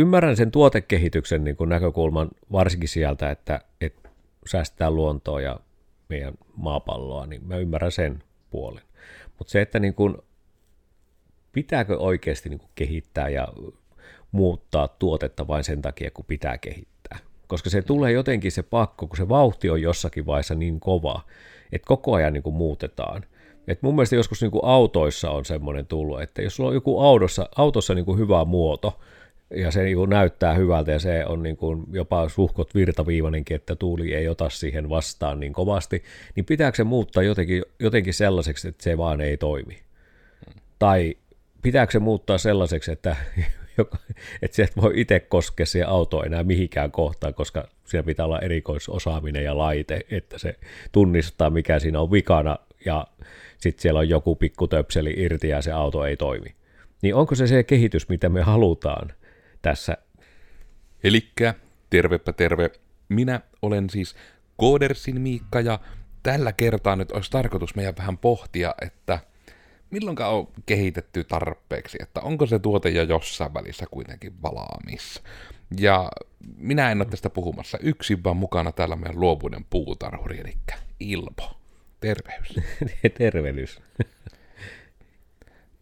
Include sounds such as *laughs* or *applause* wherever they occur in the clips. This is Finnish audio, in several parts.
ymmärrän sen tuotekehityksen niin kuin näkökulman varsinkin sieltä, että, että säästetään luontoa ja meidän maapalloa, niin mä ymmärrän sen puolen. Mutta se, että niin kuin, pitääkö oikeasti niin kuin kehittää ja muuttaa tuotetta vain sen takia, kun pitää kehittää. Koska se tulee jotenkin se pakko, kun se vauhti on jossakin vaiheessa niin kova, että koko ajan niin kuin muutetaan. Et mun mielestä joskus niin kuin autoissa on semmoinen tullut, että jos sulla on joku autossa, autossa niin kuin hyvä muoto, ja se niin kuin näyttää hyvältä ja se on niin kuin jopa suhkot virtaviivainenkin, että tuuli ei ota siihen vastaan niin kovasti, niin pitääkö se muuttaa jotenkin, jotenkin sellaiseksi, että se vaan ei toimi? Tai pitääkö se muuttaa sellaiseksi, että, *laughs* että se et voi itse koskea siihen autoon enää mihinkään kohtaan, koska siinä pitää olla erikoisosaaminen ja laite, että se tunnistaa, mikä siinä on vikana, ja sitten siellä on joku pikku töpseli irti ja se auto ei toimi. Niin onko se se kehitys, mitä me halutaan tässä? Elikkä, tervepä terve. Minä olen siis Koodersin Miikka ja tällä kertaa nyt olisi tarkoitus meidän vähän pohtia, että milloin on kehitetty tarpeeksi, että onko se tuote jo jossain välissä kuitenkin valaamis. Ja minä en ole tästä puhumassa yksin, vaan mukana täällä meidän luovuuden puutarhuri, eli Ilpo. Terveys. *laughs* Tervehdys.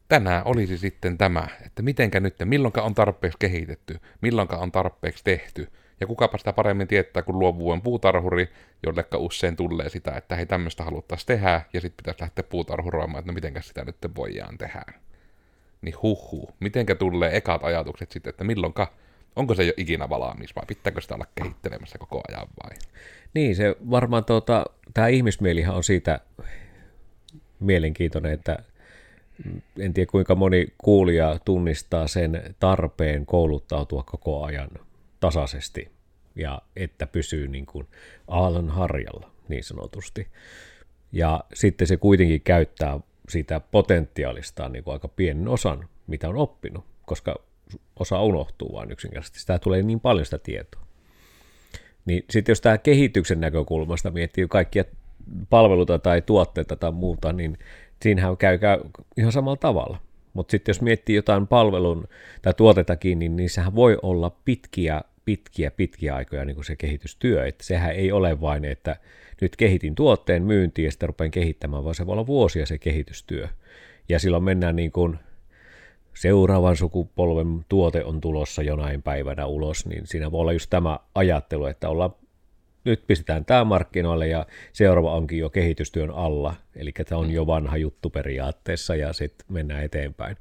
Tänään olisi sitten tämä, että mitenkä nyt, milloinka on tarpeeksi kehitetty, milloinka on tarpeeksi tehty, ja kukapa sitä paremmin tietää kuin luovuuden puutarhuri, jollekka usein tulee sitä, että hei tämmöistä haluttaisiin tehdä, ja sitten pitäisi lähteä puutarhuroimaan, että no mitenkä sitä nyt voidaan tehdä. Niin huhu, mitenkä tulee ekat ajatukset sitten, että milloinka, onko se jo ikinä valmis vai pitääkö sitä olla kehittelemässä koko ajan vai? Niin, se varmaan tuota, tämä ihmismielihan on siitä mielenkiintoinen, että en tiedä kuinka moni kuulija tunnistaa sen tarpeen kouluttautua koko ajan tasaisesti ja että pysyy niin kuin aallon harjalla niin sanotusti. Ja sitten se kuitenkin käyttää siitä potentiaalista niin kuin aika pienen osan, mitä on oppinut, koska osa unohtuu vain yksinkertaisesti. Sitä tulee niin paljon sitä tietoa. Niin sitten jos tämä kehityksen näkökulmasta miettii kaikkia palveluita tai tuotteita tai muuta, niin siinähän käy, käy ihan samalla tavalla. Mutta sitten jos miettii jotain palvelun tai tuotetakin, niin niissähän voi olla pitkiä, pitkiä, pitkiä aikoja niin kuin se kehitystyö. Että sehän ei ole vain, että nyt kehitin tuotteen myyntiin ja sitten rupean kehittämään, vaan se voi olla vuosia se kehitystyö. Ja silloin mennään niin kuin seuraavan sukupolven tuote on tulossa jonain päivänä ulos, niin siinä voi olla just tämä ajattelu, että ollaan nyt pistetään tämä markkinoille ja seuraava onkin jo kehitystyön alla, eli tämä on jo vanha juttu periaatteessa ja sitten mennään eteenpäin.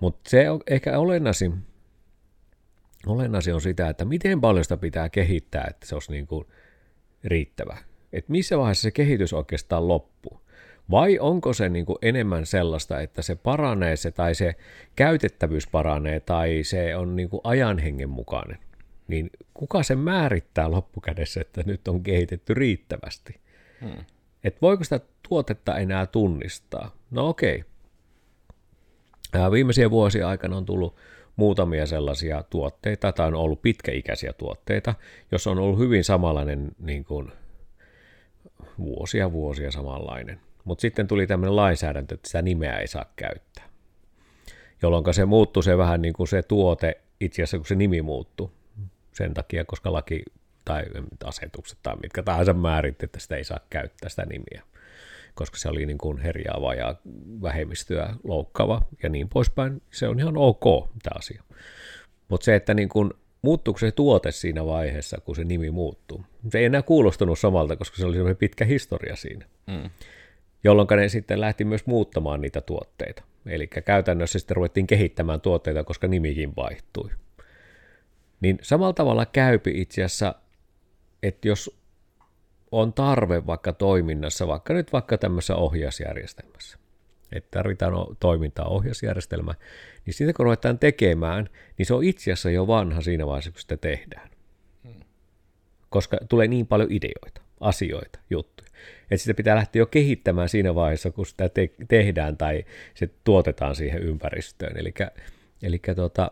Mutta se on ehkä olennaisin, olennaisin on sitä, että miten paljon sitä pitää kehittää, että se olisi niin kuin riittävä. Että missä vaiheessa se kehitys oikeastaan loppuu. Vai onko se niin kuin enemmän sellaista, että se paranee se tai se käytettävyys paranee tai se on niin kuin ajan hengen mukainen? Niin kuka se määrittää loppukädessä, että nyt on kehitetty riittävästi? Hmm. Et voiko sitä tuotetta enää tunnistaa? No okei. Viimeisiä vuosia aikana on tullut muutamia sellaisia tuotteita, tai on ollut pitkäikäisiä tuotteita, jos on ollut hyvin samanlainen niin kuin, vuosia vuosia samanlainen. Mutta sitten tuli tämmöinen lainsäädäntö, että sitä nimeä ei saa käyttää. Jolloin se muuttui se vähän niin kuin se tuote, itse asiassa kun se nimi muuttui sen takia, koska laki tai asetukset tai mitkä tahansa määritti, että sitä ei saa käyttää sitä nimiä, koska se oli niin kuin herjaava ja vähemmistöä loukkaava ja niin poispäin. Se on ihan ok tämä asia. Mutta se, että niin kuin, muuttuuko se tuote siinä vaiheessa, kun se nimi muuttuu, se ei enää kuulostanut samalta, koska se oli semmoinen pitkä historia siinä. Mm jolloin ne sitten lähti myös muuttamaan niitä tuotteita. Eli käytännössä sitten ruvettiin kehittämään tuotteita, koska nimikin vaihtui. Niin samalla tavalla käypi itse asiassa, että jos on tarve vaikka toiminnassa, vaikka nyt vaikka tämmöisessä ohjausjärjestelmässä, että tarvitaan toimintaa ohjausjärjestelmä, niin siitä kun ruvetaan tekemään, niin se on itse asiassa jo vanha siinä vaiheessa, kun sitä tehdään. Koska tulee niin paljon ideoita, asioita, juttuja että sitä pitää lähteä jo kehittämään siinä vaiheessa, kun sitä te- tehdään tai se tuotetaan siihen ympäristöön. Eli, eli tota,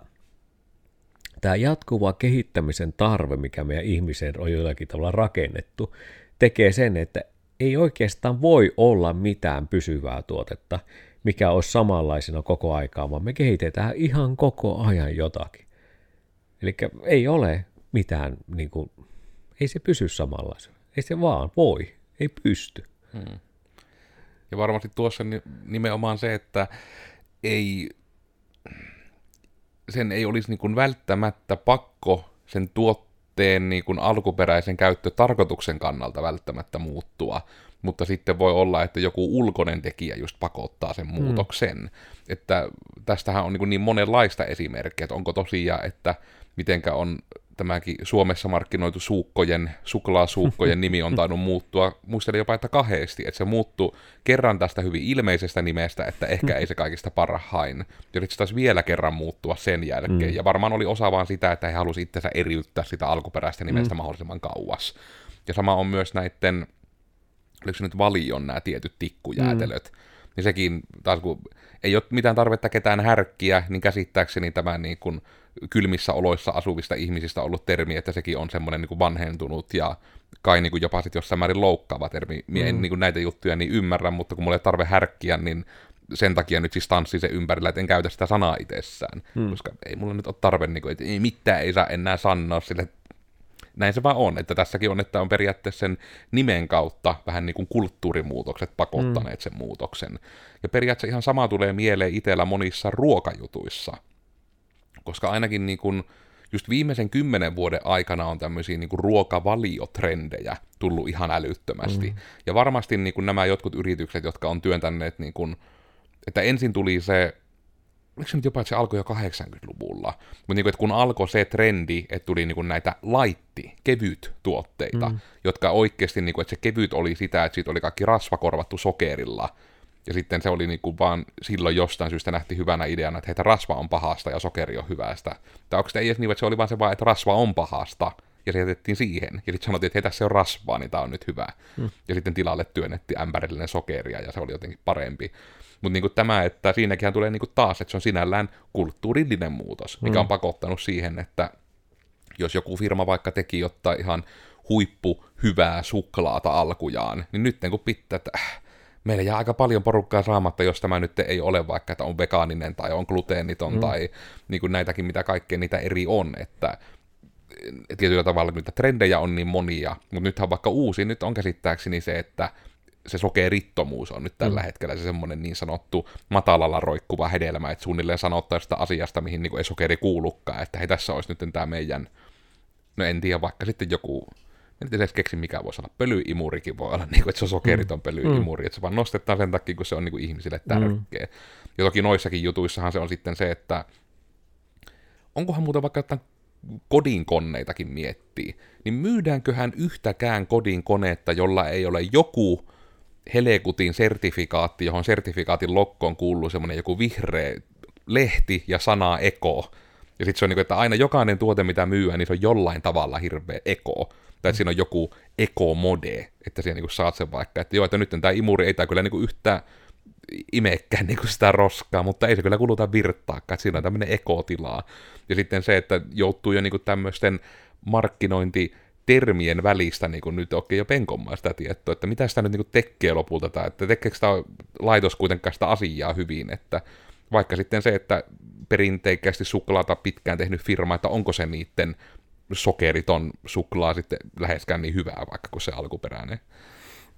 tämä jatkuva kehittämisen tarve, mikä meidän ihmiseen on jollakin tavalla rakennettu, tekee sen, että ei oikeastaan voi olla mitään pysyvää tuotetta, mikä olisi samanlaisena koko aikaa, vaan me kehitetään ihan koko ajan jotakin. Eli ei ole mitään, niin kuin, ei se pysy samanlaisena. Ei se vaan voi, ei pysty. Hmm. Ja varmasti tuossa nimenomaan se, että ei, sen ei olisi niin kuin välttämättä pakko sen tuotteen niin kuin alkuperäisen käyttötarkoituksen kannalta välttämättä muuttua, mutta sitten voi olla, että joku ulkoinen tekijä just pakottaa sen hmm. muutoksen. Mm. Että tästähän on niin, niin monenlaista esimerkkiä, että onko tosiaan, että mitenkä on tämäkin Suomessa markkinoitu suukkojen, suklaasuukkojen nimi on tainnut muuttua, muistelin jopa, että kahdesti, että se muuttui kerran tästä hyvin ilmeisestä nimestä, että ehkä ei se kaikista parhain, ja se taisi vielä kerran muuttua sen jälkeen, mm. ja varmaan oli osa vaan sitä, että he halusivat itsensä eriyttää sitä alkuperäistä nimestä mm. mahdollisimman kauas. Ja sama on myös näiden, oliko se nyt valion nämä tietyt tikkujäätelöt, mm. niin sekin taas kun ei ole mitään tarvetta ketään härkkiä, niin käsittääkseni tämä niin kuin, kylmissä oloissa asuvista ihmisistä ollut termi, että sekin on semmoinen niin vanhentunut ja kai niin kuin jopa sitten jossain määrin loukkaava termi. Mie en mm. niin kuin näitä juttuja niin ymmärrä, mutta kun mulla ei tarve härkkiä, niin sen takia nyt siis tanssii se ympärillä, että en käytä sitä sanaa itsessään, mm. koska ei mulla nyt ole tarve, niin kuin, että ei mitään ei saa enää sanoa sille, näin se vaan on, että tässäkin on, että on periaatteessa sen nimen kautta vähän niin kuin kulttuurimuutokset pakottaneet mm. sen muutoksen. Ja periaatteessa ihan sama tulee mieleen itsellä monissa ruokajutuissa, koska ainakin niin kuin just viimeisen kymmenen vuoden aikana on tämmöisiä niin kuin ruokavaliotrendejä tullut ihan älyttömästi. Mm. Ja varmasti niin kuin nämä jotkut yritykset, jotka on työntäneet, niin kuin, että ensin tuli se oliko se nyt jopa, että se alkoi jo 80-luvulla, mutta niin kuin, että kun alkoi se trendi, että tuli niin kuin näitä laitti, kevyt tuotteita, mm. jotka oikeasti, niin kuin, että se kevyt oli sitä, että siitä oli kaikki rasva korvattu sokerilla, ja sitten se oli niin kuin vaan silloin jostain syystä nähti hyvänä ideana, että heitä rasva on pahasta ja sokeri on hyvästä. Tai onko se ei edes niin, että se oli vaan se vaan, että rasva on pahasta, ja se jätettiin siihen. Ja sitten sanottiin, että hei, tässä on rasvaa, niin tämä on nyt hyvä. Mm. Ja sitten tilalle työnnettiin ämpärillinen sokeria, ja se oli jotenkin parempi. Mutta niinku tämä, että siinäkin tulee niinku taas, että se on sinällään kulttuurillinen muutos, mikä mm. on pakottanut siihen, että jos joku firma vaikka teki jotain ihan huippu hyvää suklaata alkujaan, niin nyt kun pitää, että äh, meillä jää aika paljon porukkaa saamatta, jos tämä nyt ei ole vaikka, että on vegaaninen tai on gluteeniton mm. tai niin kuin näitäkin, mitä kaikkea niitä eri on, että tietyllä tavalla niitä trendejä on niin monia, mutta nythän vaikka uusi nyt on käsittääkseni se, että se sokerittomuus on nyt tällä mm. hetkellä se semmoinen niin sanottu matalalla roikkuva hedelmä, että suunnilleen sanottaa sitä asiasta, mihin niin ei sokeri kuulukaan, että hei tässä olisi nyt tämä meidän, no en tiedä, vaikka sitten joku, en edes keksi mikä voisi olla, pölyimurikin voi olla, *laughs* niin kuin, että se on sokeriton mm. pölyimuri, mm. että se vaan nostetaan sen takia, kun se on niin kuin ihmisille tärkeä. Mm. Ja toki noissakin jutuissahan se on sitten se, että onkohan muuten vaikka jotain kodinkoneitakin miettii, niin myydäänköhän yhtäkään kodinkoneetta, jolla ei ole joku Helekutin sertifikaatti, johon sertifikaatin lokkoon kuuluu semmoinen joku vihreä lehti ja sana eko. Ja sitten se on niin kuin, että aina jokainen tuote, mitä myyä, niin se on jollain tavalla hirveä eko. Tai että siinä on joku ekomode, että siinä niin saat sen vaikka, että joo, että nyt tämä imuri ei tämä kyllä niin yhtään imekkään niin sitä roskaa, mutta ei se kyllä kuluta virtaakaan, että siinä on tämmöinen ekotilaa. Ja sitten se, että joutuu jo niin tämmöisten markkinointi termien välistä niin kuin nyt oikein jo penkomaan sitä tietoa, että mitä sitä nyt niin kuin tekee lopulta, tai että tekeekö sitä laitos kuitenkaan sitä asiaa hyvin, että vaikka sitten se, että perinteikkäästi suklaata pitkään tehnyt firma, että onko se niiden sokeriton suklaa sitten läheskään niin hyvää vaikka kuin se alkuperäinen.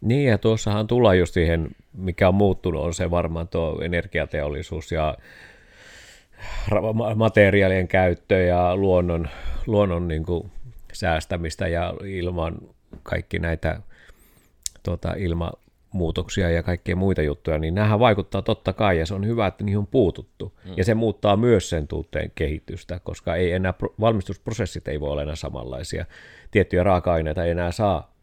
Niin, ja tuossahan tullaan just siihen, mikä on muuttunut, on se varmaan tuo energiateollisuus ja materiaalien käyttö ja luonnon, luonnon niin kuin säästämistä ja ilman kaikki näitä tota, ilmamuutoksia ja kaikkia muita juttuja, niin nämähän vaikuttaa totta kai, ja se on hyvä, että niihin on puututtu. Mm. Ja se muuttaa myös sen tuotteen kehitystä, koska ei enää, valmistusprosessit ei voi olla enää samanlaisia. Tiettyjä raaka-aineita ei enää saa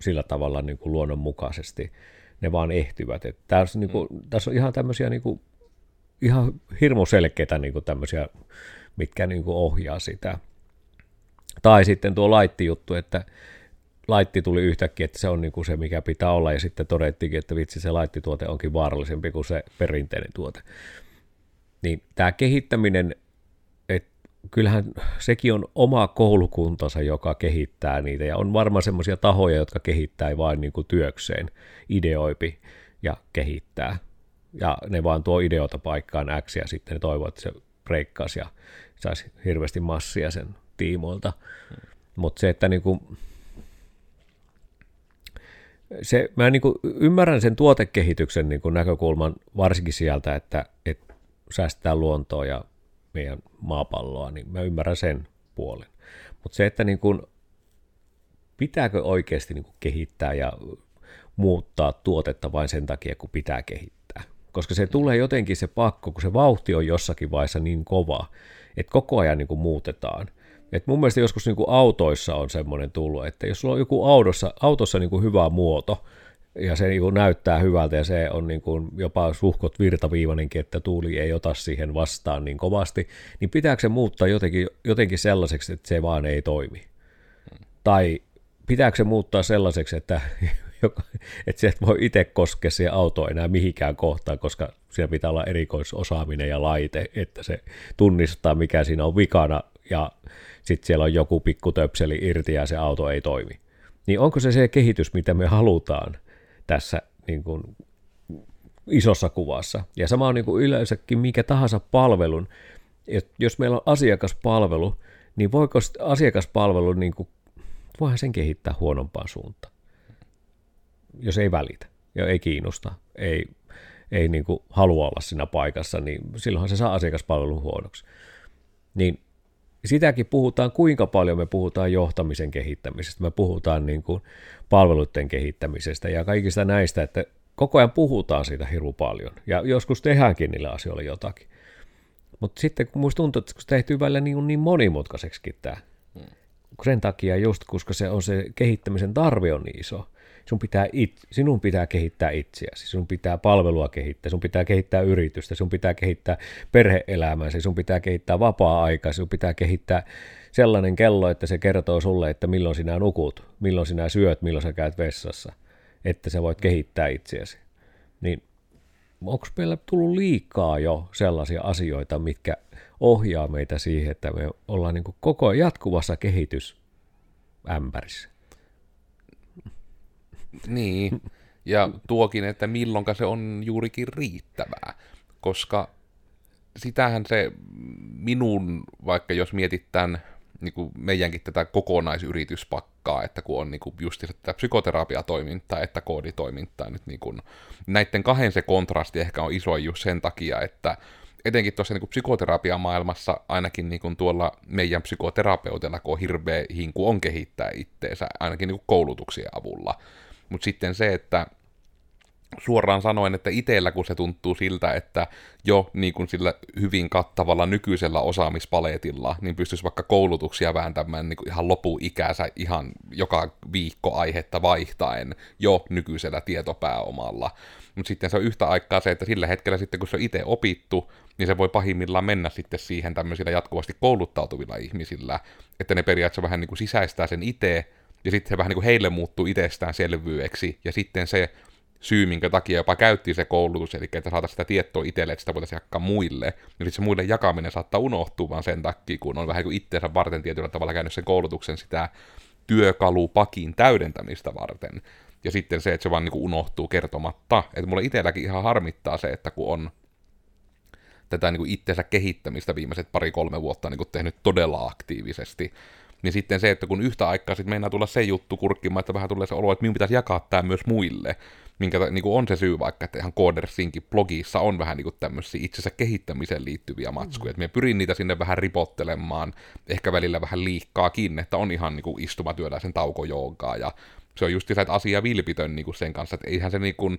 sillä tavalla niin kuin luonnonmukaisesti, ne vaan ehtyvät. Et tässä, niin kuin, mm. tässä on ihan tämmöisiä niin kuin, ihan hirmu selkeitä niin kuin tämmöisiä, mitkä niin kuin ohjaa sitä. Tai sitten tuo laitti-juttu, että laitti tuli yhtäkkiä, että se on niin kuin se, mikä pitää olla, ja sitten todettiinkin, että vitsi, se laittituote onkin vaarallisempi kuin se perinteinen tuote. Niin tämä kehittäminen, että kyllähän sekin on oma koulukuntansa, joka kehittää niitä, ja on varmaan semmoisia tahoja, jotka kehittää vain niin kuin työkseen, ideoipi ja kehittää. Ja ne vaan tuo ideota paikkaan X, ja sitten ne toivoo, että se breikkaisi ja saisi hirveästi massia sen tiimoilta. Mutta se, että niin kuin, se, mä niin ymmärrän sen tuotekehityksen niin näkökulman varsinkin sieltä, että, että säästetään luontoa ja meidän maapalloa, niin mä ymmärrän sen puolen. Mutta se, että niin kuin, pitääkö oikeasti niin kuin kehittää ja muuttaa tuotetta vain sen takia, kun pitää kehittää. Koska se tulee jotenkin se pakko, kun se vauhti on jossakin vaiheessa niin kova, että koko ajan niin kuin muutetaan. Et mun mielestä joskus niin kuin autoissa on semmoinen tullut, että jos sulla on joku autossa, autossa niin kuin hyvä muoto, ja se niin kuin näyttää hyvältä ja se on niin kuin jopa suhkot virtaviivainenkin, että tuuli ei ota siihen vastaan niin kovasti, niin pitääkö se muuttaa jotenkin, jotenkin sellaiseksi, että se vaan ei toimi? Tai pitääkö se muuttaa sellaiseksi, että, *laughs* että se et voi itse koskea siihen autoon enää mihinkään kohtaan, koska siellä pitää olla erikoisosaaminen ja laite, että se tunnistaa, mikä siinä on vikana, ja sitten siellä on joku pikku töpseli irti ja se auto ei toimi. Niin onko se se kehitys, mitä me halutaan tässä niin kuin isossa kuvassa? Ja sama on niin kuin yleensäkin mikä tahansa palvelun, että jos meillä on asiakaspalvelu, niin voiko asiakaspalvelu, niin kuin, voihan sen kehittää huonompaan suuntaan, jos ei välitä ja ei kiinnosta, ei, ei niin kuin halua olla siinä paikassa, niin silloinhan se saa asiakaspalvelun huonoksi. Niin sitäkin puhutaan, kuinka paljon me puhutaan johtamisen kehittämisestä, me puhutaan niin kuin palveluiden kehittämisestä ja kaikista näistä, että koko ajan puhutaan siitä hirveän paljon ja joskus tehdäänkin niillä asioilla jotakin. Mutta sitten kun musta tuntuu, että se tehty välillä niin, niin monimutkaiseksikin tämä, hmm. sen takia just, koska se on se kehittämisen tarve on niin iso, sun pitää it, sinun pitää kehittää itseäsi, sinun pitää palvelua kehittää, sun pitää kehittää yritystä, sun pitää kehittää perheelämääsi, sun pitää kehittää vapaa-aikaa, sun pitää kehittää sellainen kello, että se kertoo sulle, että milloin sinä nukut, milloin sinä syöt, milloin sä käyt vessassa, että sä voit kehittää itseäsi. Niin onko meillä tullut liikaa jo sellaisia asioita, mitkä ohjaa meitä siihen, että me ollaan niin koko jatkuvassa kehitysämpärissä? Niin, ja tuokin, että milloinka se on juurikin riittävää, koska sitähän se minun, vaikka jos mietitään niin kuin meidänkin tätä kokonaisyrityspakkaa, että kun on niin kuin just tätä psykoterapiatoimintaa, että kooditoimintaa, nyt niin kuin, näiden kahden se kontrasti ehkä on iso just sen takia, että etenkin tuossa niin psykoterapiamaailmassa, ainakin niin kuin tuolla meidän psykoterapeutilla, kun on hirveä hinku on kehittää itteensä, ainakin niin kuin koulutuksien avulla, mutta sitten se, että suoraan sanoen, että itsellä kun se tuntuu siltä, että jo niin kuin sillä hyvin kattavalla nykyisellä osaamispaletilla, niin pystyisi vaikka koulutuksia vääntämään niin kuin ihan lopuikänsä ihan joka viikko aihetta vaihtaen jo nykyisellä tietopääomalla. Mutta sitten se on yhtä aikaa se, että sillä hetkellä sitten kun se on itse opittu, niin se voi pahimmillaan mennä sitten siihen tämmöisillä jatkuvasti kouluttautuvilla ihmisillä, että ne periaatteessa vähän niin kuin sisäistää sen itse, ja sitten se vähän niin kuin heille muuttuu itsestäänselvyydeksi, ja sitten se syy, minkä takia jopa käytti se koulutus, eli että saataisiin sitä tietoa itselle, että sitä voitaisiin jakaa muille, niin se muille jakaminen saattaa unohtua vaan sen takia, kun on vähän kuin itseensä varten tietyllä tavalla käynyt sen koulutuksen sitä työkalupakin täydentämistä varten. Ja sitten se, että se vaan niin kuin unohtuu kertomatta. Että mulle itselläkin ihan harmittaa se, että kun on tätä niin kuin itsensä kehittämistä viimeiset pari-kolme vuotta niin kuin tehnyt todella aktiivisesti, niin sitten se, että kun yhtä aikaa sitten meinaa tulla se juttu kurkkimaan, että vähän tulee se olo, että minun pitäisi jakaa tämä myös muille, minkä niin kuin on se syy vaikka, että ihan Codersinkin blogissa on vähän niin kuin tämmöisiä itsensä kehittämiseen liittyviä matskuja, mm. että minä pyrin niitä sinne vähän ripottelemaan, ehkä välillä vähän liikkaakin, että on ihan niin kuin istumatyöläisen taukojoogaa, ja se on just se, että asia vilpitön niin kuin sen kanssa, että eihän se niin kuin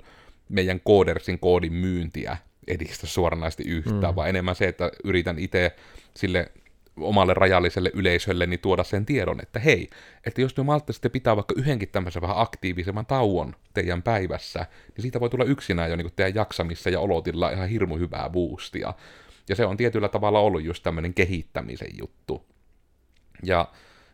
meidän Codersin koodin myyntiä edistä suoranaisesti yhtään, mm. vaan enemmän se, että yritän itse sille omalle rajalliselle yleisölle niin tuoda sen tiedon, että hei, että jos te malttaisitte pitää vaikka yhdenkin tämmöisen vähän aktiivisemman tauon teidän päivässä, niin siitä voi tulla yksinään jo niin teidän jaksamissa ja olotilla ihan hirmu hyvää boostia. Ja se on tietyllä tavalla ollut just tämmöinen kehittämisen juttu. Ja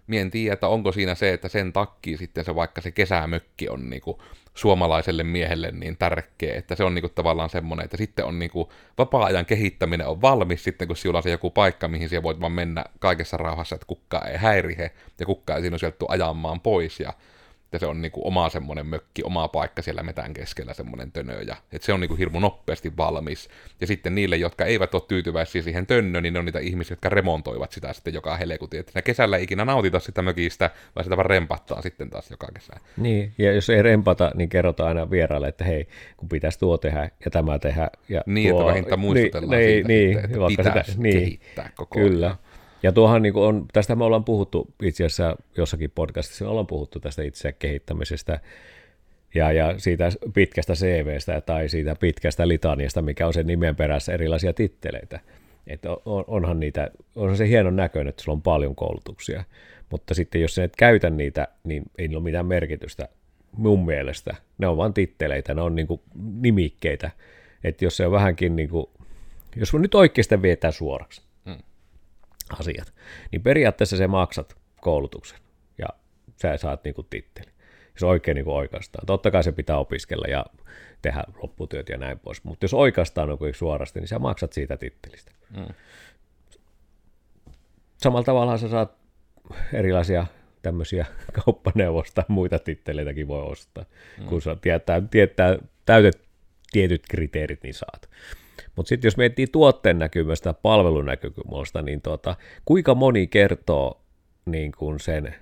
mien tiedä, että onko siinä se, että sen takia sitten se vaikka se kesämökki on niinku suomalaiselle miehelle niin tärkeä, että se on niinku tavallaan semmoinen, että sitten on niinku vapaa-ajan kehittäminen on valmis sitten, kun sinulla on se joku paikka, mihin siellä voit vaan mennä kaikessa rauhassa, että kukka ei häirihe ja kukka ei siinä sieltä ajamaan pois. Ja että se on niin kuin oma semmoinen mökki, oma paikka siellä metän keskellä semmoinen tönö, ja että se on niin kuin hirmu nopeasti valmis. Ja sitten niille, jotka eivät ole tyytyväisiä siihen tönnöön, niin ne on niitä ihmisiä, jotka remontoivat sitä sitten joka helekuti. Että kesällä ei ikinä nautita sitä mökistä, vaan sitä vaan rempattaa sitten taas joka kesä. Niin, ja jos ei rempata, niin kerrotaan aina vieraille, että hei, kun pitäisi tuo tehdä ja tämä tehdä. Ja niin, tuo, että vähintään muistutellaan niin, siitä, niin, sitten, että vaikka pitäisi sitä, niin, kehittää koko Kyllä. ajan. Ja tuohan niin on, tästä me ollaan puhuttu itse asiassa jossakin podcastissa, me ollaan puhuttu tästä itse kehittämisestä ja, ja siitä pitkästä CVstä tai siitä pitkästä litaniasta, mikä on sen nimen perässä erilaisia titteleitä. Että on, onhan niitä, onhan se hienon näköinen, että sulla on paljon koulutuksia, mutta sitten jos sä et käytä niitä, niin ei niillä ole mitään merkitystä mun mielestä. Ne on vain titteleitä, ne on niin nimikkeitä. Että jos se on vähänkin, niin kuin, jos nyt oikeasti vietää suoraksi, asiat, niin periaatteessa se maksat koulutuksen ja sä saat niinku titteli. Jos oikein niinku oikeastaan. Totta kai se pitää opiskella ja tehdä lopputyöt ja näin pois, mutta jos oikeastaan on kuin suorasti, niin sä maksat siitä tittelistä. Mm. Samalla tavalla sä saat erilaisia tämmöisiä *laughs* kauppaneuvosta muita titteleitäkin voi ostaa, mm. kun sä tietää, tietää, täytet tietyt kriteerit, niin saat. Mutta sitten jos miettii tuotteen näkymästä palvelun näkökulmasta, niin tota, kuinka moni kertoo niin kuin sen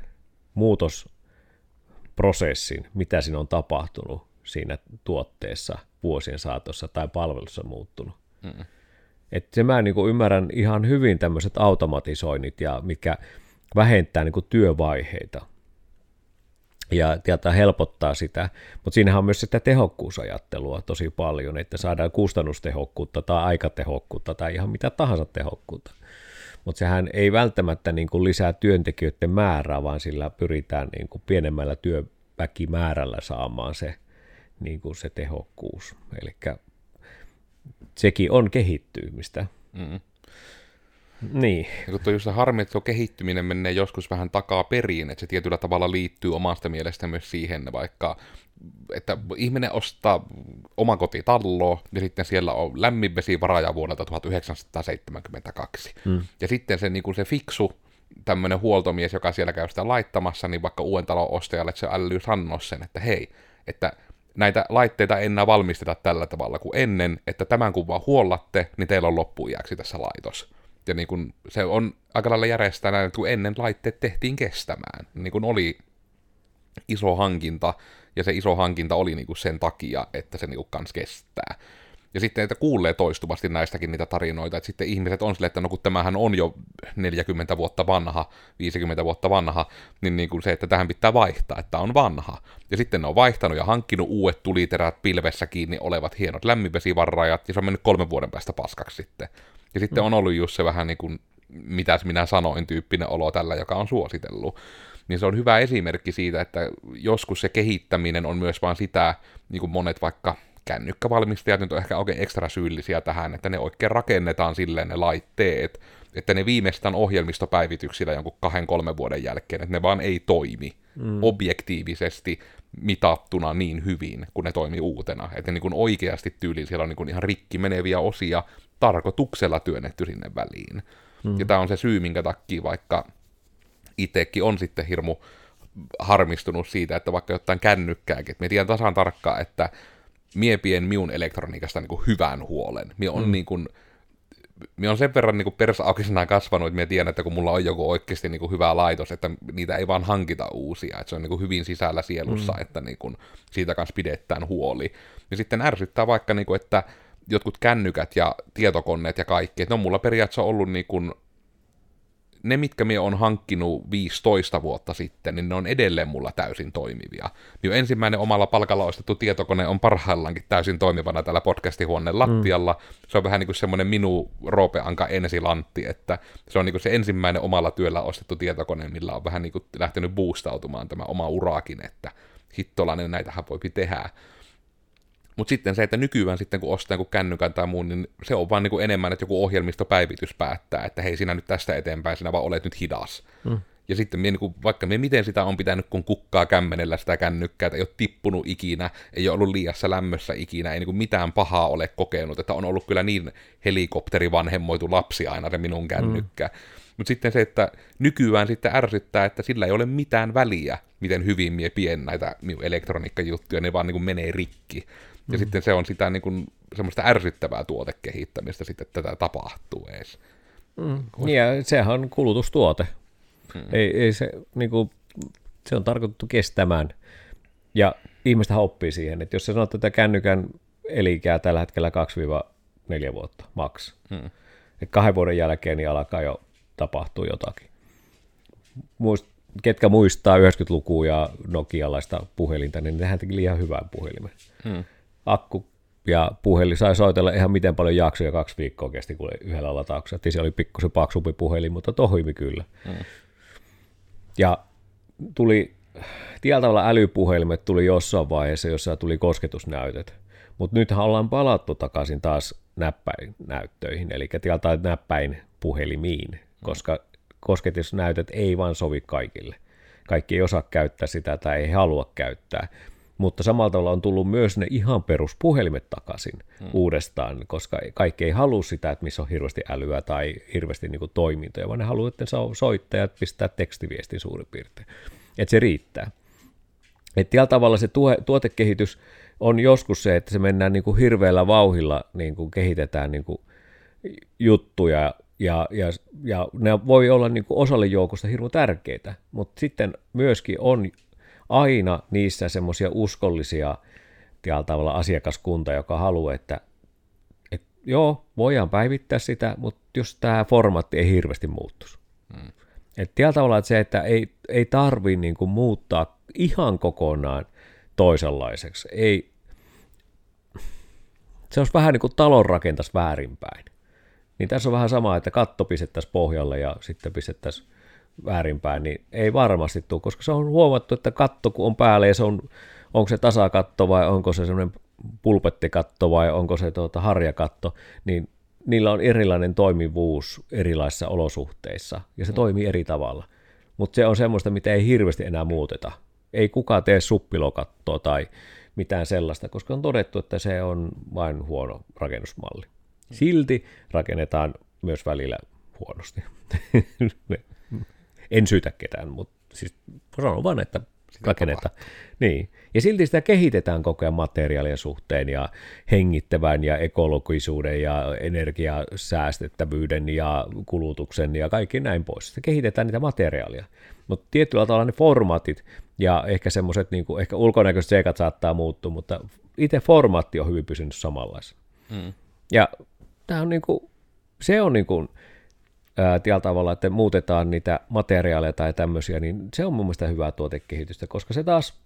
muutosprosessin, mitä siinä on tapahtunut siinä tuotteessa vuosien saatossa tai palvelussa muuttunut. Mm. Et se mä niin kuin ymmärrän ihan hyvin tämmöiset automatisoinnit, ja mikä vähentää niin kuin työvaiheita ja tietää helpottaa sitä, mutta siinähän on myös sitä tehokkuusajattelua tosi paljon, että saadaan kustannustehokkuutta tai aikatehokkuutta tai ihan mitä tahansa tehokkuutta. Mutta sehän ei välttämättä niin kuin lisää työntekijöiden määrää, vaan sillä pyritään niin kuin pienemmällä työväkimäärällä saamaan se, niin kuin se tehokkuus. Eli sekin on kehittymistä. Mm. Niin. Ja kun just se harmi, että tuo kehittyminen menee joskus vähän takaa periin, että se tietyllä tavalla liittyy omasta mielestä myös siihen, vaikka että ihminen ostaa omakotitalloa ja sitten siellä on lämminvesivaraja vuodelta 1972. Mm. Ja sitten se, niin kuin se fiksu tämmöinen huoltomies, joka siellä käy sitä laittamassa, niin vaikka uuden talon ostajalle, että se älyy sanoa sen, että hei, että näitä laitteita ei enää valmisteta tällä tavalla kuin ennen, että tämän kun vaan huollatte, niin teillä on loppuiäksi tässä laitos. Ja niin kun, se on aika lailla että kun ennen laitteet tehtiin kestämään, niin kun oli iso hankinta, ja se iso hankinta oli niin kuin sen takia, että se niin kuin kans kestää. Ja sitten, että kuulee toistuvasti näistäkin niitä tarinoita, että sitten ihmiset on silleen, että no kun tämähän on jo 40 vuotta vanha, 50 vuotta vanha, niin, niin kuin se, että tähän pitää vaihtaa, että on vanha. Ja sitten ne on vaihtanut ja hankkinut uudet tuliterät pilvessä kiinni olevat hienot lämminvesivarrajat, ja se on mennyt kolmen vuoden päästä paskaksi sitten. Ja sitten mm. on ollut just se vähän niin kuin, mitäs minä sanoin, tyyppinen olo tällä, joka on suositellut. Niin se on hyvä esimerkki siitä, että joskus se kehittäminen on myös vaan sitä, niin kuin monet vaikka kännykkävalmistajat nyt on ehkä oikein ekstra syyllisiä tähän, että ne oikein rakennetaan silleen ne laitteet, että ne viimeistään ohjelmistopäivityksillä jonkun kahden, kolmen vuoden jälkeen, että ne vaan ei toimi mm. objektiivisesti mitattuna niin hyvin, kun ne toimii uutena. Että niin kuin oikeasti tyyliin siellä on niin kuin ihan rikki meneviä osia tarkoituksella työnnetty sinne väliin. Mm. Ja tämä on se syy, minkä takia vaikka itsekin on sitten hirmu harmistunut siitä, että vaikka jotain kännykkääkin, että me tiedän tasan tarkkaan, että mie pien miun elektroniikasta niin kuin hyvän huolen. Mie on mm. niin kuin, Mie on sen verran niin persaukisena kasvanut, että mie tiedän, että kun mulla on joku oikeasti niin kuin hyvä laitos, että niitä ei vaan hankita uusia, että se on niin kuin hyvin sisällä sielussa, mm. että niin kuin siitä kanssa pidetään huoli. Ja sitten ärsyttää vaikka, niin kuin, että jotkut kännykät ja tietokoneet ja kaikki, että ne on mulla periaatteessa ollut niin kuin ne, mitkä me on hankkinut 15 vuotta sitten, niin ne on edelleen mulla täysin toimivia. Niin ensimmäinen omalla palkalla ostettu tietokone on parhaillaankin täysin toimivana täällä podcastihuoneen lattialla. Mm. Se on vähän niin kuin semmoinen minu Roope Anka ensilantti, että se on niin kuin se ensimmäinen omalla työllä ostettu tietokone, millä on vähän niin kuin lähtenyt boostautumaan tämä oma uraakin, että hittolainen näitähän voipi tehdä. Mutta sitten se, että nykyään sitten kun ostaa joku kännykän tai muun, niin se on vaan niin kuin enemmän, että joku ohjelmistopäivitys päättää, että hei sinä nyt tästä eteenpäin, sinä vaan olet nyt hidas. Mm. Ja sitten mie, niin kuin, vaikka me miten sitä on pitänyt kun kukkaa kämmenellä sitä kännykkää, että ei ole tippunut ikinä, ei ole ollut liiassa lämmössä ikinä, ei niin kuin mitään pahaa ole kokenut, että on ollut kyllä niin helikopterivanhemmoitu lapsi aina se minun kännykkä. Mm. Mutta sitten se, että nykyään sitten ärsyttää, että sillä ei ole mitään väliä, miten hyvin mie pien näitä elektroniikkajuttuja, ne vaan niin kuin menee rikki. Ja mm. sitten se on sitä niin kuin, semmoista ärsyttävää tuotekehittämistä sitten, että tätä tapahtuu edes. Mm. Ja sehän on kulutustuote. Mm. Ei, ei se, niin kuin, se on tarkoitettu kestämään. Ja ihmistä oppii siihen, että jos sä sanot tätä kännykän elikää tällä hetkellä 2-4 vuotta maks, mm. että kahden vuoden jälkeen niin alkaa jo tapahtua jotakin. Muist, ketkä muistaa 90-lukua ja Nokialaista puhelinta, niin nehän teki ihan hyvän puhelimen. Mm. Akku ja puhelin sai soitella ihan miten paljon jaksoja kaksi viikkoa kesti kun yhdellä latauksella. Se oli pikkusen paksumpi puhelin, mutta tohimi kyllä. Mm. Ja tuli, tietyllä tavalla älypuhelimet tuli jossain vaiheessa, jossa tuli kosketusnäytöt. Mutta nythän ollaan palattu takaisin taas näppäin näyttöihin, eli tieltä näppäin puhelimiin, koska kosketusnäytöt ei vaan sovi kaikille. Kaikki ei osaa käyttää sitä tai ei halua käyttää. Mutta samalla tavalla on tullut myös ne ihan peruspuhelimet takaisin hmm. uudestaan, koska kaikki ei halua sitä, että missä on hirveästi älyä tai hirveästi niin kuin toimintoja, vaan ne haluaa, että soittajat pistää tekstiviestin suurin piirtein. Että se riittää. Että tällä tavalla se tuotekehitys on joskus se, että se mennään niin kuin hirveällä vauhilla, niin kuin kehitetään niin kuin juttuja, ja, ja, ja ne voi olla niin kuin osalle joukosta hirveän tärkeitä, mutta sitten myöskin on aina niissä semmoisia uskollisia tavalla asiakaskunta, joka haluaa, että, että joo, voidaan päivittää sitä, mutta jos tämä formaatti ei hirveästi muuttuisi. Hmm. Että tällä tavalla että se, että ei, ei tarvitse niin muuttaa ihan kokonaan toisenlaiseksi. Ei, se olisi vähän niin kuin talon rakentas väärinpäin. Niin tässä on vähän sama, että katto pistettäisiin pohjalle ja sitten pistettäisiin väärinpäin, niin ei varmasti tule, koska se on huomattu, että katto kun on päällä ja se on, onko se tasakatto vai onko se semmoinen pulpettikatto vai onko se tuota harjakatto, niin niillä on erilainen toimivuus erilaisissa olosuhteissa ja se mm. toimii eri tavalla. Mutta se on semmoista, mitä ei hirveästi enää muuteta. Ei kukaan tee suppilokattoa tai mitään sellaista, koska on todettu, että se on vain huono rakennusmalli. Mm. Silti rakennetaan myös välillä huonosti. *laughs* en syytä ketään, mutta siis sanon vaan, että rakennetaan. Niin. Ja silti sitä kehitetään koko ajan materiaalien suhteen ja hengittävän ja ekologisuuden ja energiasäästettävyyden ja kulutuksen ja kaikki näin pois. Sitä kehitetään niitä materiaaleja. Mutta tietyllä tavalla ne formaatit ja ehkä semmoiset, niin ehkä ulkonäköiset seikat saattaa muuttua, mutta itse formaatti on hyvin pysynyt samanlaisena. Mm. Ja tämä on niin kuin, se on niin kuin, tällä tavalla, että muutetaan niitä materiaaleja tai tämmöisiä, niin se on mun mielestä hyvää tuotekehitystä, koska se taas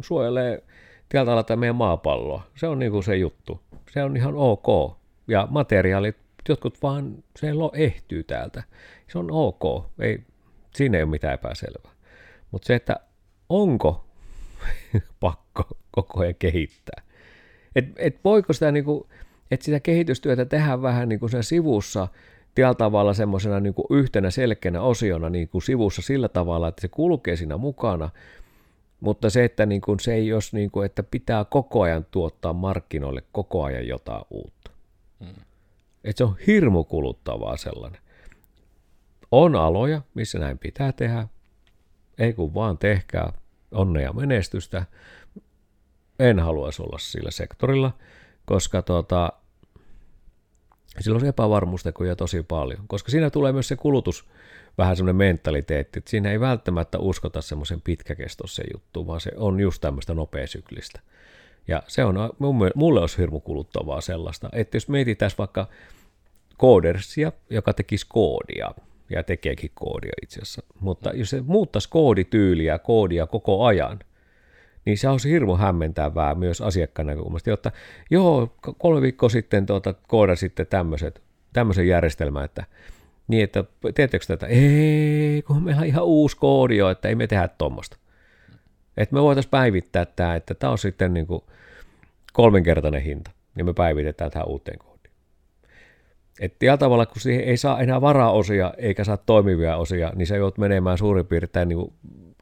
suojelee tällä tavalla meidän maapalloa. Se on niin kuin se juttu. Se on ihan ok. Ja materiaalit, jotkut vaan, se ehtyy täältä. Se on ok. Ei, siinä ei ole mitään epäselvää. Mutta se, että onko *laughs* pakko koko ajan kehittää. Et, et voiko sitä, niinku, että sitä kehitystyötä tehdä vähän niin kuin sen sivussa – tällä tavalla semmoisena niin yhtenä selkeänä osiona niin kuin sivussa sillä tavalla, että se kulkee siinä mukana, mutta se, että niin kuin se ei jos niin kuin, että pitää koko ajan tuottaa markkinoille koko ajan jotain uutta. Hmm. Että se on hirmu kuluttavaa sellainen. On aloja, missä näin pitää tehdä. Ei kun vaan tehkää onnea menestystä. En haluaisi olla sillä sektorilla, koska tota, silloin se epävarmuustekoja tosi paljon, koska siinä tulee myös se kulutus, vähän semmoinen mentaliteetti, että siinä ei välttämättä uskota semmoisen pitkäkestoisen juttuun, vaan se on just tämmöistä nopeasyklistä. Ja se on, mulle olisi hirmu kuluttavaa sellaista, että jos mietitään vaikka koodersia, joka tekisi koodia, ja tekeekin koodia itse asiassa, mutta jos se muuttaisi koodityyliä, koodia koko ajan, niin se olisi hirmu hämmentävää myös asiakkaan näkökulmasta, jotta joo, kolme viikkoa sitten tuota, koodasitte tämmöiset, tämmöisen järjestelmän, että niin, että teettekö tätä? Ei, kun meillä on ihan uusi koodi jo, että ei me tehdä tuommoista. Että me voitaisiin päivittää tämä, että tämä on sitten niin kuin kolmenkertainen hinta, ja me päivitetään tähän uuteen koodiin. Että tällä tavalla, kun siihen ei saa enää varaosia eikä saa toimivia osia, niin se joudut menemään suurin piirtein niin kuin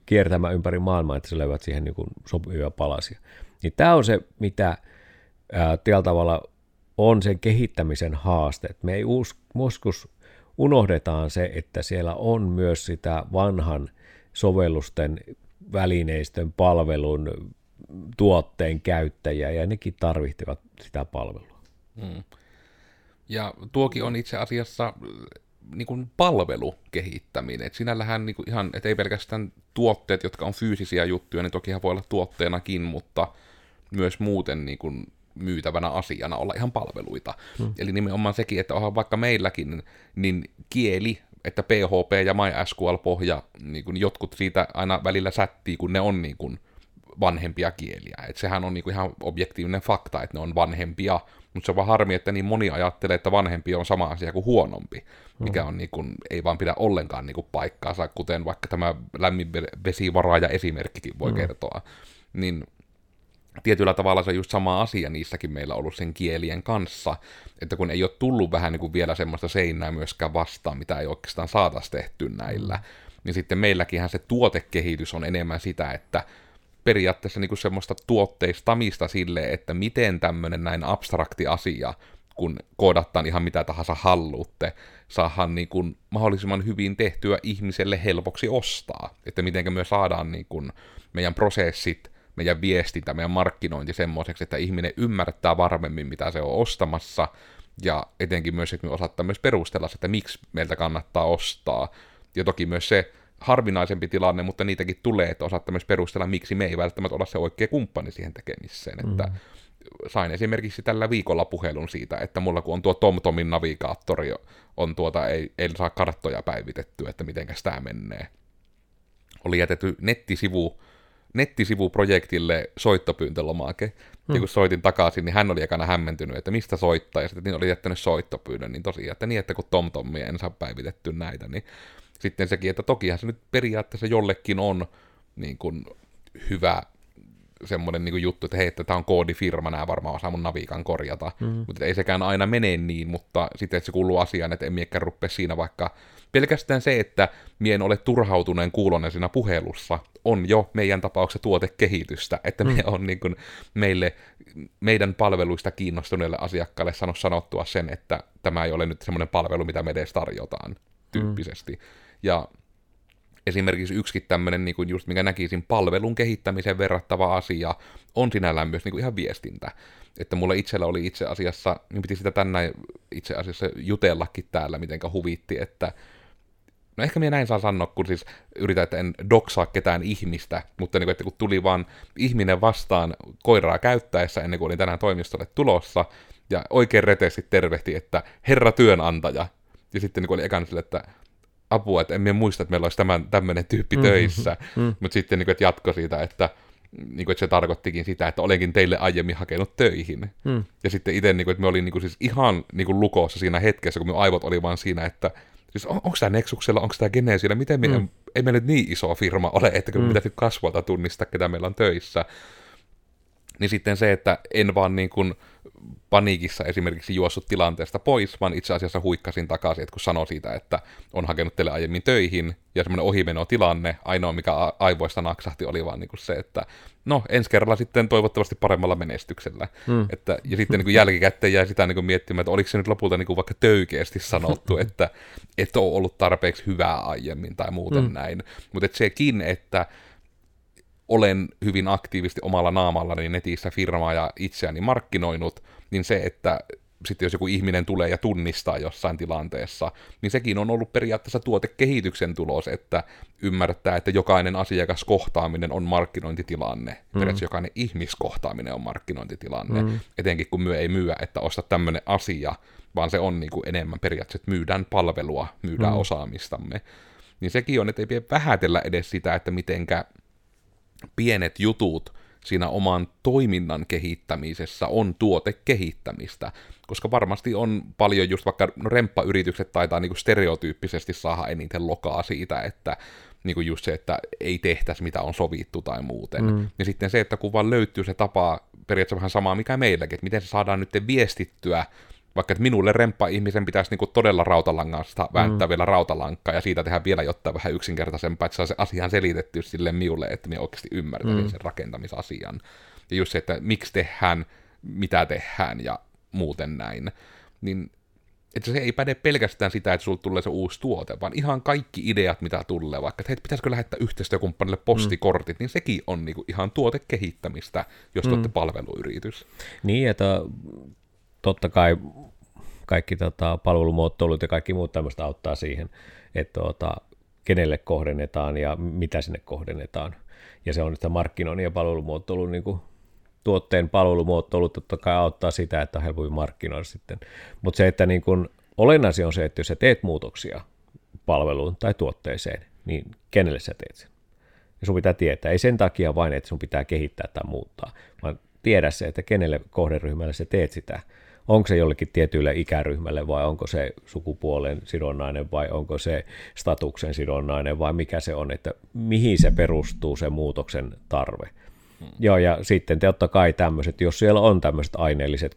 kiertämään ympäri maailmaa, että sä löydät siihen niin kuin sopivia palasia. Niin tämä on se, mitä ää, tällä tavalla on sen kehittämisen haaste. Me ei joskus unohdetaan se, että siellä on myös sitä vanhan sovellusten välineistön, palvelun, tuotteen käyttäjiä, ja nekin tarvitsevat sitä palvelua. Mm. Ja tuokin on itse asiassa niin kuin palvelukehittäminen. Et sinällähän niin kuin ihan, et ei pelkästään tuotteet, jotka on fyysisiä juttuja, niin tokihan voi olla tuotteenakin, mutta myös muuten niin kuin myytävänä asiana olla ihan palveluita. Hmm. Eli nimenomaan sekin, että onhan vaikka meilläkin, niin kieli, että PHP ja MySQL-pohja, niin kuin jotkut siitä aina välillä sättii, kun ne on niin kuin vanhempia kieliä. Et sehän on niin kuin ihan objektiivinen fakta, että ne on vanhempia, mutta se on vaan harmi, että niin moni ajattelee, että vanhempi on sama asia kuin huonompi, mikä on niin kuin, ei vaan pidä ollenkaan niin kuin paikkaansa, kuten vaikka tämä lämmin vesivaraaja esimerkkikin voi mm. kertoa. Niin tietyllä tavalla se on just sama asia niissäkin meillä ollut sen kielien kanssa, että kun ei ole tullut vähän niin kuin vielä semmoista seinää myöskään vastaan, mitä ei oikeastaan saataisi tehty näillä, mm. niin sitten meilläkin se tuotekehitys on enemmän sitä, että periaatteessa niin kuin semmoista tuotteistamista sille, että miten tämmöinen näin abstrakti asia, kun koodattaan ihan mitä tahansa halluutte, saadaan niin kuin mahdollisimman hyvin tehtyä ihmiselle helpoksi ostaa. Että miten me saadaan niin kuin meidän prosessit, meidän viestintä, meidän markkinointi semmoiseksi, että ihminen ymmärtää varmemmin, mitä se on ostamassa, ja etenkin myös, että me osataan myös perustella että miksi meiltä kannattaa ostaa. Ja toki myös se, harvinaisempi tilanne, mutta niitäkin tulee, että osaatte myös perustella, miksi me ei välttämättä olla se oikea kumppani siihen tekemiseen. Mm. Että sain esimerkiksi tällä viikolla puhelun siitä, että mulla kun on tuo TomTomin navigaattori, on tuota, ei, ei saa karttoja päivitettyä, että miten tämä menee. Oli jätetty nettisivu, nettisivuprojektille soittopyyntölomake. Mm. Ja kun soitin takaisin, niin hän oli ekana hämmentynyt, että mistä soittaa, ja sitten niin oli jättänyt soittopyynnön, niin tosiaan, että niin, että kun TomTomia en saa päivitetty näitä, niin sitten sekin, että tokihan se nyt periaatteessa jollekin on niin kuin, hyvä semmoinen niin juttu, että hei, että tämä on koodifirma, nämä varmaan osaa mun navikan korjata. Mm. Mutta ei sekään aina mene niin, mutta sitten se kuuluu asiaan, että en miekään rupea siinä vaikka pelkästään se, että mien ole turhautuneen kuulonen siinä puhelussa, on jo meidän tapauksessa tuotekehitystä, että mm. me on niin kuin meille, meidän palveluista kiinnostuneille asiakkaille sano sanottua sen, että tämä ei ole nyt semmoinen palvelu, mitä me edes tarjotaan tyyppisesti. Mm. Ja esimerkiksi yksikin tämmöinen, niin kuin just mikä näkisin palvelun kehittämiseen verrattava asia, on sinällään myös niin kuin ihan viestintä. Että mulla itsellä oli itse asiassa, niin piti sitä tänään itse asiassa jutellakin täällä, mitenkä huvitti, että No ehkä minä näin saa sanoa, kun siis yritän, että en doksaa ketään ihmistä, mutta niin kuin, että kun tuli vaan ihminen vastaan koiraa käyttäessä ennen kuin olin tänään toimistolle tulossa, ja oikein reteesti tervehti, että herra työnantaja. Ja sitten niin kuin oli ekan sille, että apua, että en muista, että meillä olisi tämän, tämmöinen tyyppi mm-hmm. töissä, mm-hmm. mutta sitten niin kuin, että jatko siitä, että, niin kuin, että se tarkoittikin sitä, että olenkin teille aiemmin hakenut töihin. Mm. Ja sitten itse, niin kuin, että me olin niin kuin, siis ihan niin kuin, lukossa siinä hetkessä, kun minun aivot oli vaan siinä, että siis on, onko tämä Nexuksella, onko tämä Genesillä, miten me, mm. ei meillä niin iso firma ole, että kun mm. pitäisi kasvota tunnistaa, ketä meillä on töissä. Niin sitten se, että en vaan niin kuin, paniikissa esimerkiksi juossut tilanteesta pois, vaan itse asiassa huikkasin takaisin, että kun sanoi siitä, että on hakenut teille aiemmin töihin, ja semmoinen ohimeno tilanne, ainoa mikä aivoista naksahti oli vaan niin kuin se, että no ensi kerralla sitten toivottavasti paremmalla menestyksellä. Mm. Että, ja sitten niin kuin jälkikäteen jäi sitä niin kuin miettimään, että oliko se nyt lopulta niin kuin vaikka töykeästi sanottu, *laughs* että et ole ollut tarpeeksi hyvää aiemmin tai muuten mm. näin. Mutta sekin, että olen hyvin aktiivisesti omalla naamallani netissä firmaa ja itseäni markkinoinut, niin se, että sitten jos joku ihminen tulee ja tunnistaa jossain tilanteessa, niin sekin on ollut periaatteessa tuotekehityksen tulos, että ymmärtää, että jokainen asiakaskohtaaminen on markkinointitilanne. Mm. Periaatteessa jokainen ihmiskohtaaminen on markkinointitilanne. Mm. Etenkin kun myö ei myyä, että osta tämmöinen asia, vaan se on niin kuin enemmän periaatteessa, että myydään palvelua, myydään mm. osaamistamme. Niin sekin on, että ei pidä vähätellä edes sitä, että mitenkä pienet jutut siinä oman toiminnan kehittämisessä on tuotekehittämistä, koska varmasti on paljon just vaikka no remppayritykset taitaa niinku stereotyyppisesti saada eniten lokaa siitä, että niinku just se, että ei tehtäisi mitä on sovittu tai muuten. Mm. Ja sitten se, että kun vaan löytyy se tapa, periaatteessa vähän samaa mikä meilläkin, että miten se saadaan nyt viestittyä vaikka että minulle remppa-ihmisen pitäisi niinku todella rautalangasta vääntää mm. vielä rautalankkaa ja siitä tehdä vielä jotain vähän yksinkertaisempaa, että saa se asian selitetty sille miulle, että minä oikeasti ymmärtäisin mm. sen rakentamisasian. Ja just se, että miksi tehdään, mitä tehdään ja muuten näin. Niin että se ei päde pelkästään sitä, että sulla tulee se uusi tuote, vaan ihan kaikki ideat, mitä tulee, vaikka että hei, pitäisikö lähettää yhteistyökumppanille postikortit, mm. niin sekin on niinku ihan tuotekehittämistä, jos mm. olette palveluyritys. Niin, että totta kai kaikki tota, palvelumuotoilut ja kaikki muut tämmöistä auttaa siihen, että tota, kenelle kohdennetaan ja mitä sinne kohdennetaan. Ja se on sitä markkinoinnin ja palvelumuotoilun niin kuin tuotteen palvelumuotoilu totta kai auttaa sitä, että on helpompi markkinoida sitten. Mutta se, että niin kun, olennaisin on se, että jos sä teet muutoksia palveluun tai tuotteeseen, niin kenelle sä teet sen? Ja sun pitää tietää, ei sen takia vain, että sun pitää kehittää tai muuttaa, vaan tiedä se, että kenelle kohderyhmälle sä teet sitä. Onko se jollekin tietylle ikäryhmälle vai onko se sukupuolen sidonnainen vai onko se statuksen sidonnainen vai mikä se on, että mihin se perustuu se muutoksen tarve. Hmm. Joo, ja sitten totta kai tämmöiset, jos siellä on tämmöiset aineelliset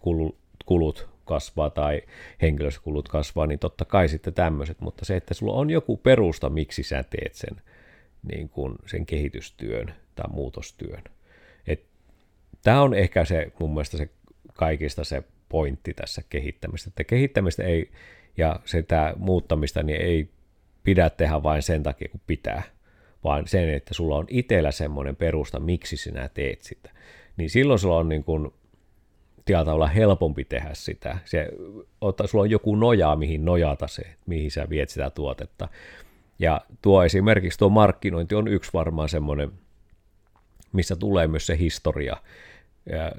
kulut kasvaa tai henkilöstökulut kasvaa, niin totta kai sitten tämmöiset, mutta se, että sulla on joku perusta, miksi sä teet sen, niin kuin sen kehitystyön tai muutostyön. Tämä on ehkä se mun mielestä se kaikista se pointti tässä kehittämistä, että kehittämistä ei ja sitä muuttamista niin ei pidä tehdä vain sen takia, kun pitää, vaan sen, että sulla on itsellä semmoinen perusta, miksi sinä teet sitä. Niin silloin sulla on niin kuin tietyllä tavalla helpompi tehdä sitä. Se, ottaa, sulla on joku nojaa, mihin nojata se, mihin sä viet sitä tuotetta. Ja tuo esimerkiksi tuo markkinointi on yksi varmaan semmoinen, missä tulee myös se historia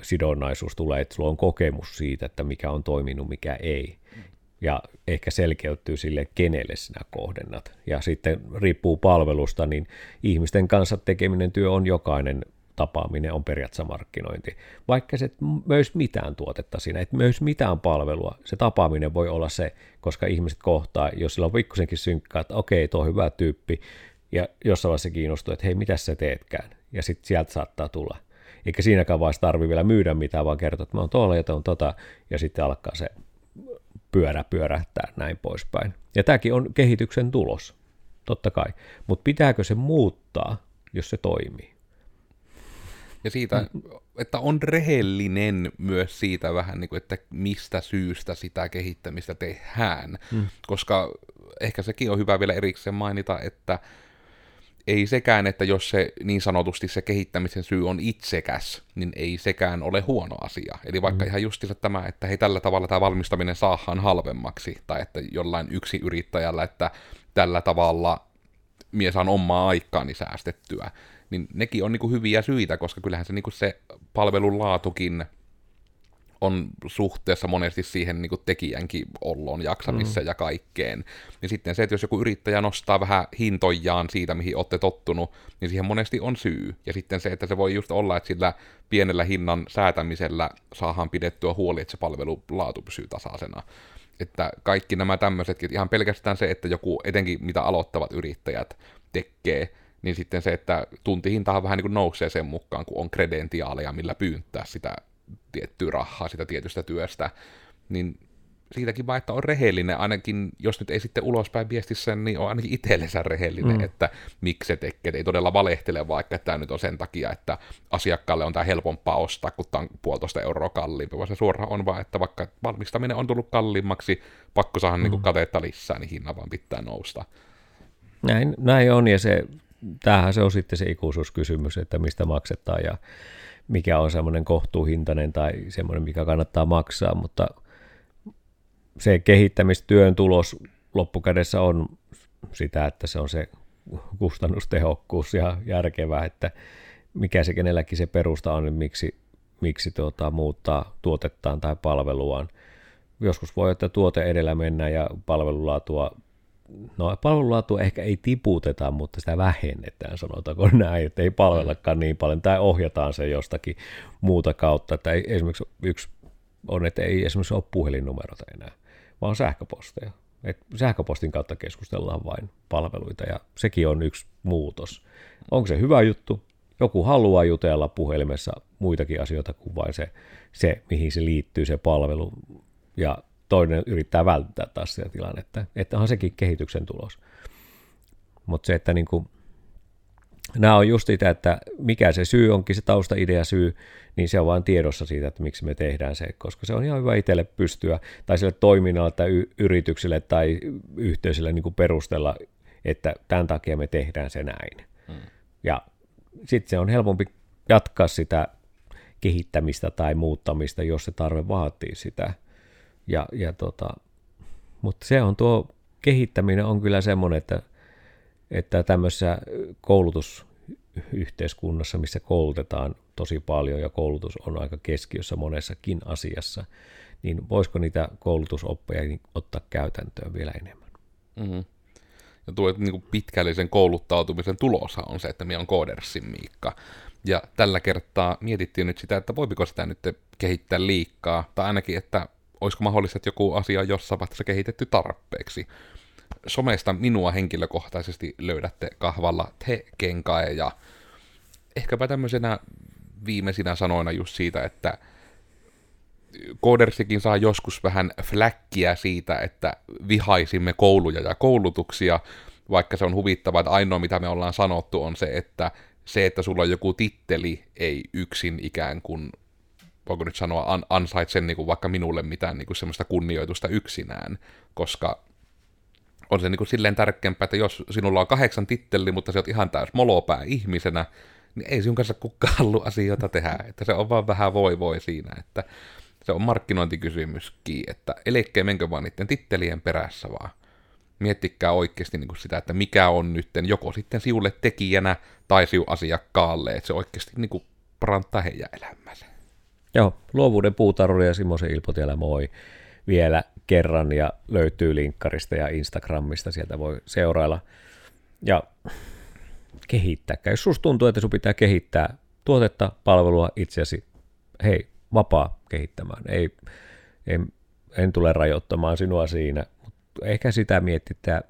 sidonnaisuus tulee, että sulla on kokemus siitä, että mikä on toiminut, mikä ei ja ehkä selkeytyy sille, kenelle sinä kohdennat. Ja sitten riippuu palvelusta, niin ihmisten kanssa tekeminen työ on jokainen tapaaminen on periaatteessa markkinointi. Vaikka se myös mitään tuotetta siinä, että myös mitään palvelua, se tapaaminen voi olla se, koska ihmiset kohtaa, jos sillä on pikkusenkin synkkää, että okei, tuo on hyvä tyyppi, ja jossain vaiheessa kiinnostuu, että hei, mitä sä teetkään, ja sitten sieltä saattaa tulla. Eikä siinäkään vaiheessa tarvi vielä myydä mitään, vaan kertoa, että mä oon tuolla ja on tota, ja sitten alkaa se pyörä pyörähtää näin poispäin. Ja tämäkin on kehityksen tulos, totta kai. Mutta pitääkö se muuttaa, jos se toimii? Ja siitä, että on rehellinen myös siitä vähän, niin kuin, että mistä syystä sitä kehittämistä tehdään. Mm. Koska ehkä sekin on hyvä vielä erikseen mainita, että ei sekään, että jos se niin sanotusti se kehittämisen syy on itsekäs, niin ei sekään ole huono asia. Eli vaikka mm. ihan justiinsa tämä, että hei tällä tavalla tämä valmistaminen saahan halvemmaksi, tai että jollain yksi yrittäjällä, että tällä tavalla mies saan omaa aikaani säästettyä, niin nekin on niin kuin hyviä syitä, koska kyllähän se, niin kuin se palvelun laatukin on suhteessa monesti siihen niin kuin tekijänkin olloon, jaksamiseen mm. ja kaikkeen. Niin sitten se, että jos joku yrittäjä nostaa vähän hintojaan siitä, mihin olette tottunut, niin siihen monesti on syy. Ja sitten se, että se voi just olla, että sillä pienellä hinnan säätämisellä saahan pidettyä huoli, että se palvelu laatu pysyy tasaisena. Että kaikki nämä tämmöisetkin, ihan pelkästään se, että joku, etenkin mitä aloittavat yrittäjät tekee, niin sitten se, että tuntihintahan vähän niin kuin nousee sen mukaan, kun on kredentiaaleja, millä pyyntää sitä tiettyä rahaa sitä tietystä työstä, niin siitäkin vaan, että on rehellinen, ainakin jos nyt ei sitten ulospäin viestissä, niin on ainakin itsellensä rehellinen, mm. että miksi se tekee, ei todella valehtele vaikka, että tämä nyt on sen takia, että asiakkaalle on tämä helpompaa ostaa, kun tämä on puolitoista euroa kalliimpi, vaan se suoraan on vaan, että vaikka valmistaminen on tullut kalliimmaksi, pakko saada mm. niin katetta lisää, niin hinnan vaan pitää nousta. Näin, näin on, ja se, tämähän se on sitten se ikuisuuskysymys, että mistä maksetaan, ja mikä on semmoinen kohtuuhintainen tai semmoinen, mikä kannattaa maksaa, mutta se kehittämistyön tulos loppukädessä on sitä, että se on se kustannustehokkuus ja järkevää, että mikä se kenelläkin se perusta on, niin miksi, miksi tuota, muuttaa tuotettaan tai palveluaan. Joskus voi, että tuote edellä mennään ja palvelulaatua no palvelulaatua ehkä ei tiputeta, mutta sitä vähennetään, sanotaanko näin, että ei palvellakaan niin paljon, tai ohjataan se jostakin muuta kautta, että esimerkiksi yksi on, että ei esimerkiksi ole puhelinnumeroita enää, vaan sähköposteja. Et sähköpostin kautta keskustellaan vain palveluita, ja sekin on yksi muutos. Onko se hyvä juttu? Joku haluaa jutella puhelimessa muitakin asioita kuin vain se, se mihin se liittyy se palvelu, ja toinen yrittää välttää taas sitä tilannetta. Että on sekin kehityksen tulos. Mutta se, että niin kuin nämä on just sitä, että mikä se syy onkin, se taustaidea syy, niin se on vain tiedossa siitä, että miksi me tehdään se, koska se on ihan hyvä itselle pystyä, tai sille toiminnalle tai y- yritykselle tai yhteisölle niin kuin perustella, että tämän takia me tehdään se näin. Hmm. Ja sitten se on helpompi jatkaa sitä kehittämistä tai muuttamista, jos se tarve vaatii sitä. Ja, ja tota, mutta se on tuo kehittäminen on kyllä semmoinen, että, että tämmöisessä koulutusyhteiskunnassa, missä koulutetaan tosi paljon ja koulutus on aika keskiössä monessakin asiassa, niin voisiko niitä koulutusoppeja ottaa käytäntöön vielä enemmän? Mm-hmm. Ja tuo niin kuin pitkällisen kouluttautumisen tulosa on se, että minä on koodersin Miikka. Ja tällä kertaa mietittiin nyt sitä, että voipiko sitä nyt kehittää liikkaa, tai ainakin, että olisiko mahdollista, että joku asia jossain vaiheessa kehitetty tarpeeksi. Somesta minua henkilökohtaisesti löydätte kahvalla te kenkae ja ehkäpä tämmöisenä viimeisinä sanoina just siitä, että Koodersikin saa joskus vähän fläkkiä siitä, että vihaisimme kouluja ja koulutuksia, vaikka se on huvittavaa, että ainoa mitä me ollaan sanottu on se, että se, että sulla on joku titteli, ei yksin ikään kuin, voiko nyt sanoa, an, ansaitse niin kuin vaikka minulle mitään niin kuin semmoista kunnioitusta yksinään, koska on se niin kuin silleen tärkeämpää, että jos sinulla on kahdeksan titteli, mutta se on ihan täys molopää ihmisenä, niin ei sinun kanssa kukaan halua asioita tehdä, että se on vaan vähän voi voi siinä, että se on markkinointikysymyskin, että elekkeen menkö vaan niiden tittelien perässä vaan. Miettikää oikeasti niin kuin sitä, että mikä on nyt joko sitten siulle tekijänä tai siu asiakkaalle, että se oikeasti niin kuin parantaa heidän elämänsä. Joo, luovuuden puutarhuri ja Simosen Ilpotielä moi vielä kerran ja löytyy linkkarista ja Instagramista, sieltä voi seurailla. Ja kehittää. Jos susta tuntuu, että sun pitää kehittää tuotetta, palvelua itseäsi, hei, vapaa kehittämään. Ei, en, en tule rajoittamaan sinua siinä, mutta ehkä sitä mietitään,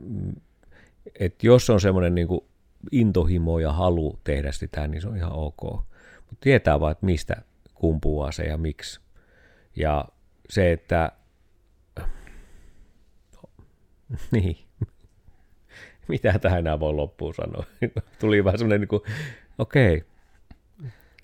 että jos on semmoinen niin intohimo ja halu tehdä sitä, niin se on ihan ok. Mutta tietää vaan, että mistä kumpuaa se ja miksi. Ja se, että *laughs* niin, *laughs* mitä tähän enää voi loppuun sanoa. *laughs* Tuli vähän semmoinen, niin kuin, okei, okay,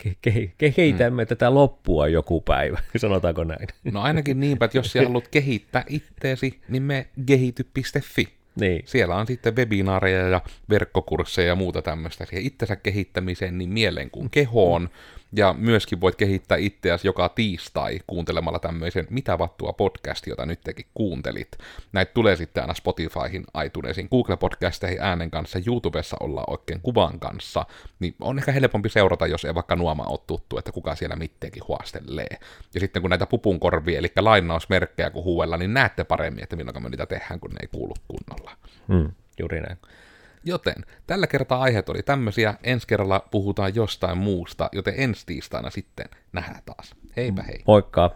ke- ke- kehitämme mm. tätä loppua joku päivä, sanotaanko näin? No ainakin niinpä, että jos siellä haluat kehittää itteesi, niin me kehity.fi. Niin. Siellä on sitten webinaareja ja verkkokursseja ja muuta tämmöistä siihen itsensä kehittämiseen niin mieleen kuin kehoon. Mm ja myöskin voit kehittää itseäsi joka tiistai kuuntelemalla tämmöisen Mitä vattua podcast, jota nyt tekin kuuntelit. Näitä tulee sitten aina Spotifyhin, iTunesin, Google-podcasteihin äänen kanssa, YouTubessa ollaan oikein kuvan kanssa. Niin on ehkä helpompi seurata, jos ei vaikka nuoma ole tuttu, että kuka siellä mitteekin huastelee. Ja sitten kun näitä pupunkorvia, eli lainausmerkkejä kun huuella, niin näette paremmin, että milloin me niitä tehdään, kun ne ei kuulu kunnolla. Hmm, juuri näin. Joten tällä kertaa aiheet oli tämmöisiä, ensi kerralla puhutaan jostain muusta, joten ensi tiistaina sitten nähdään taas. Heipä hei. Moikka!